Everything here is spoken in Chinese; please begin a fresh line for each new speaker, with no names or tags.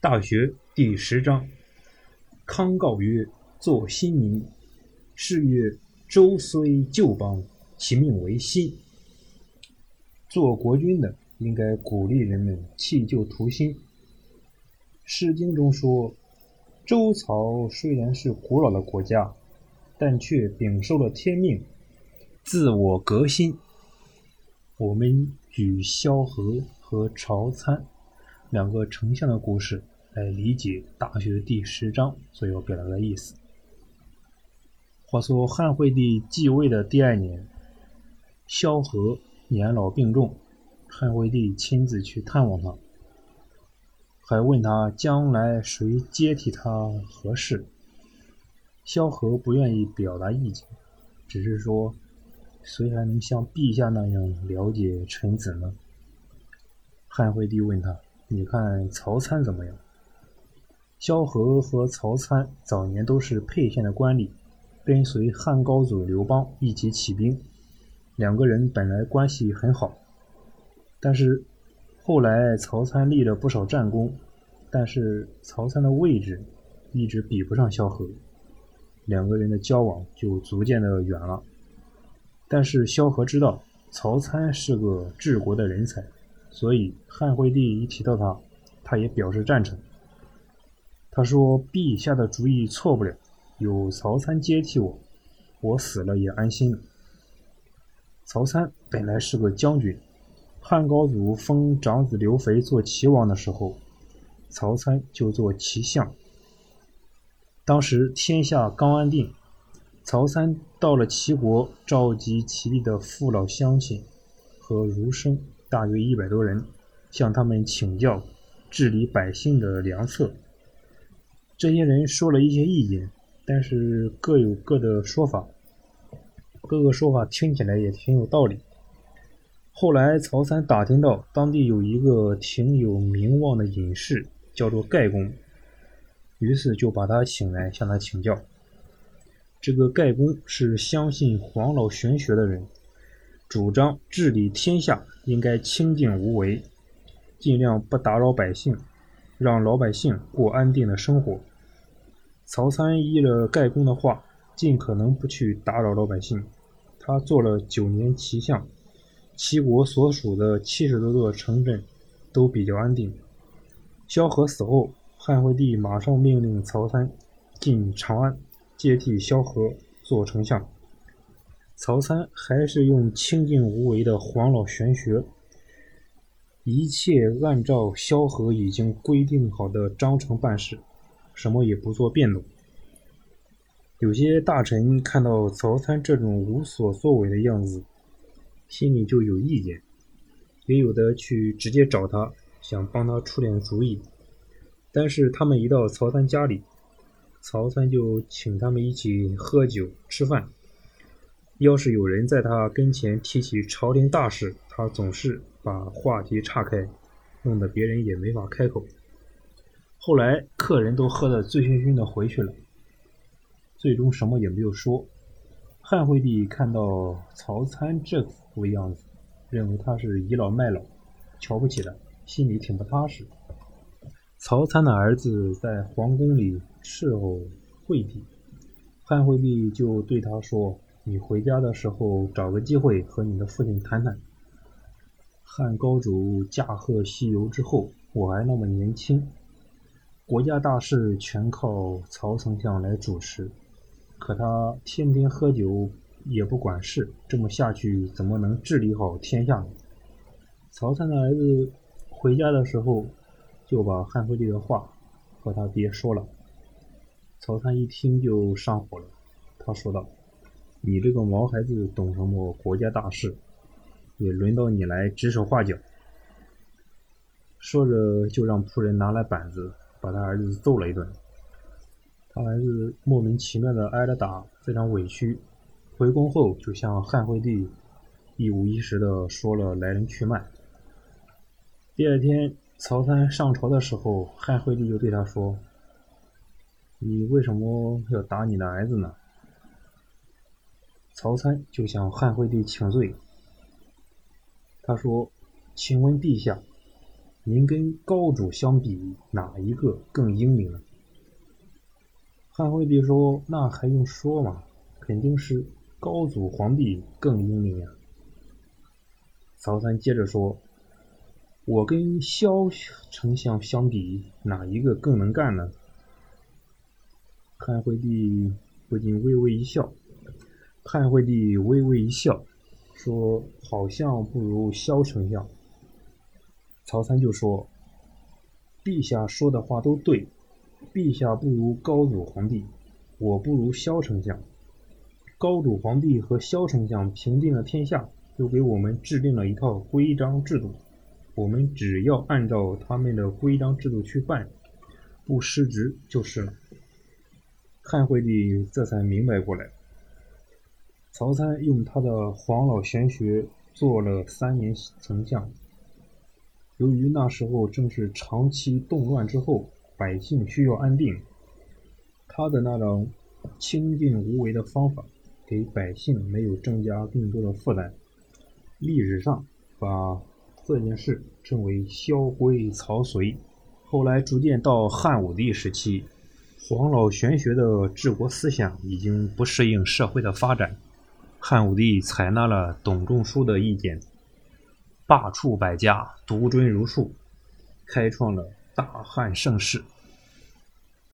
大学第十章。康告曰：“作新民。”是曰：“周虽旧邦，其命维新。”做国君的应该鼓励人们弃旧图新。《诗经》中说：“周朝虽然是古老的国家，但却秉受了天命，自我革新。”我们举萧何和曹参两个丞相的故事来理解《大学》第十章所要表达的意思。话说汉惠帝继位的第二年，萧何年老病重，汉惠帝亲自去探望他，还问他将来谁接替他合适。萧何不愿意表达意见，只是说。谁还能像陛下那样了解臣子呢？汉惠帝问他：“你看曹参怎么样？”萧何和曹参早年都是沛县的官吏，跟随汉高祖刘邦一起起兵，两个人本来关系很好。但是后来曹参立了不少战功，但是曹参的位置一直比不上萧何，两个人的交往就逐渐的远了。但是萧何知道曹参是个治国的人才，所以汉惠帝一提到他，他也表示赞成。他说：“陛下的主意错不了，有曹参接替我，我死了也安心了。”曹参本来是个将军，汉高祖封长子刘肥做齐王的时候，曹参就做齐相。当时天下刚安定。曹参到了齐国，召集齐地的父老乡亲和儒生，大约一百多人，向他们请教治理百姓的良策。这些人说了一些意见，但是各有各的说法，各个说法听起来也挺有道理。后来曹参打听到当地有一个挺有名望的隐士，叫做盖公，于是就把他请来向他请教。这个盖公是相信黄老玄学的人，主张治理天下应该清静无为，尽量不打扰百姓，让老百姓过安定的生活。曹参依了盖公的话，尽可能不去打扰老百姓。他做了九年齐相，齐国所属的七十多座城镇都比较安定。萧何死后，汉惠帝马上命令曹参进长安。接替萧何做丞相，曹参还是用清静无为的黄老玄学，一切按照萧何已经规定好的章程办事，什么也不做变动。有些大臣看到曹参这种无所作为的样子，心里就有意见，也有的去直接找他，想帮他出点主意。但是他们一到曹参家里，曹参就请他们一起喝酒吃饭。要是有人在他跟前提起朝廷大事，他总是把话题岔开，弄得别人也没法开口。后来客人都喝得醉醺醺的回去了，最终什么也没有说。汉惠帝看到曹参这副样子，认为他是倚老卖老，瞧不起他，心里挺不踏实。曹参的儿子在皇宫里伺候惠帝，汉惠帝就对他说：“你回家的时候找个机会和你的父亲谈谈。汉高祖驾鹤西游之后，我还那么年轻，国家大事全靠曹丞相来主持，可他天天喝酒也不管事，这么下去怎么能治理好天下呢？”曹参的儿子回家的时候。就把汉惠帝的话和他爹说了。曹参一听就上火了，他说道：“你这个毛孩子懂什么国家大事？也轮到你来指手画脚。”说着就让仆人拿来板子，把他儿子揍了一顿。他儿子莫名其妙的挨了打，非常委屈。回宫后就向汉惠帝一五一十的说了来龙去脉。第二天。曹参上朝的时候，汉惠帝就对他说：“你为什么要打你的儿子呢？”曹参就向汉惠帝请罪。他说：“请问陛下，您跟高祖相比，哪一个更英明呢？”汉惠帝说：“那还用说吗？肯定是高祖皇帝更英明呀。”曹参接着说：“我跟萧丞相相比，哪一个更能干呢？”汉惠帝不禁微微一笑。汉惠帝微微一笑，说：“好像不如萧丞相。”曹参就说：“陛下说的话都对。”陛下不如高祖皇帝，我不如萧丞相。高祖皇帝和萧丞相平定了天下，又给我们制定了一套规章制度，我们只要按照他们的规章制度去办，不失职就是了。汉惠帝这才明白过来。曹参用他的黄老玄学做了三年丞相，由于那时候正是长期动乱之后。百姓需要安定，他的那种清静无为的方法，给百姓没有增加更多的负担。历史上把这件事称为“萧规曹随”。后来逐渐到汉武帝时期，黄老玄学的治国思想已经不适应社会的发展，汉武帝采纳了董仲舒的意见，罢黜百家，独尊儒术，开创了大汉盛世。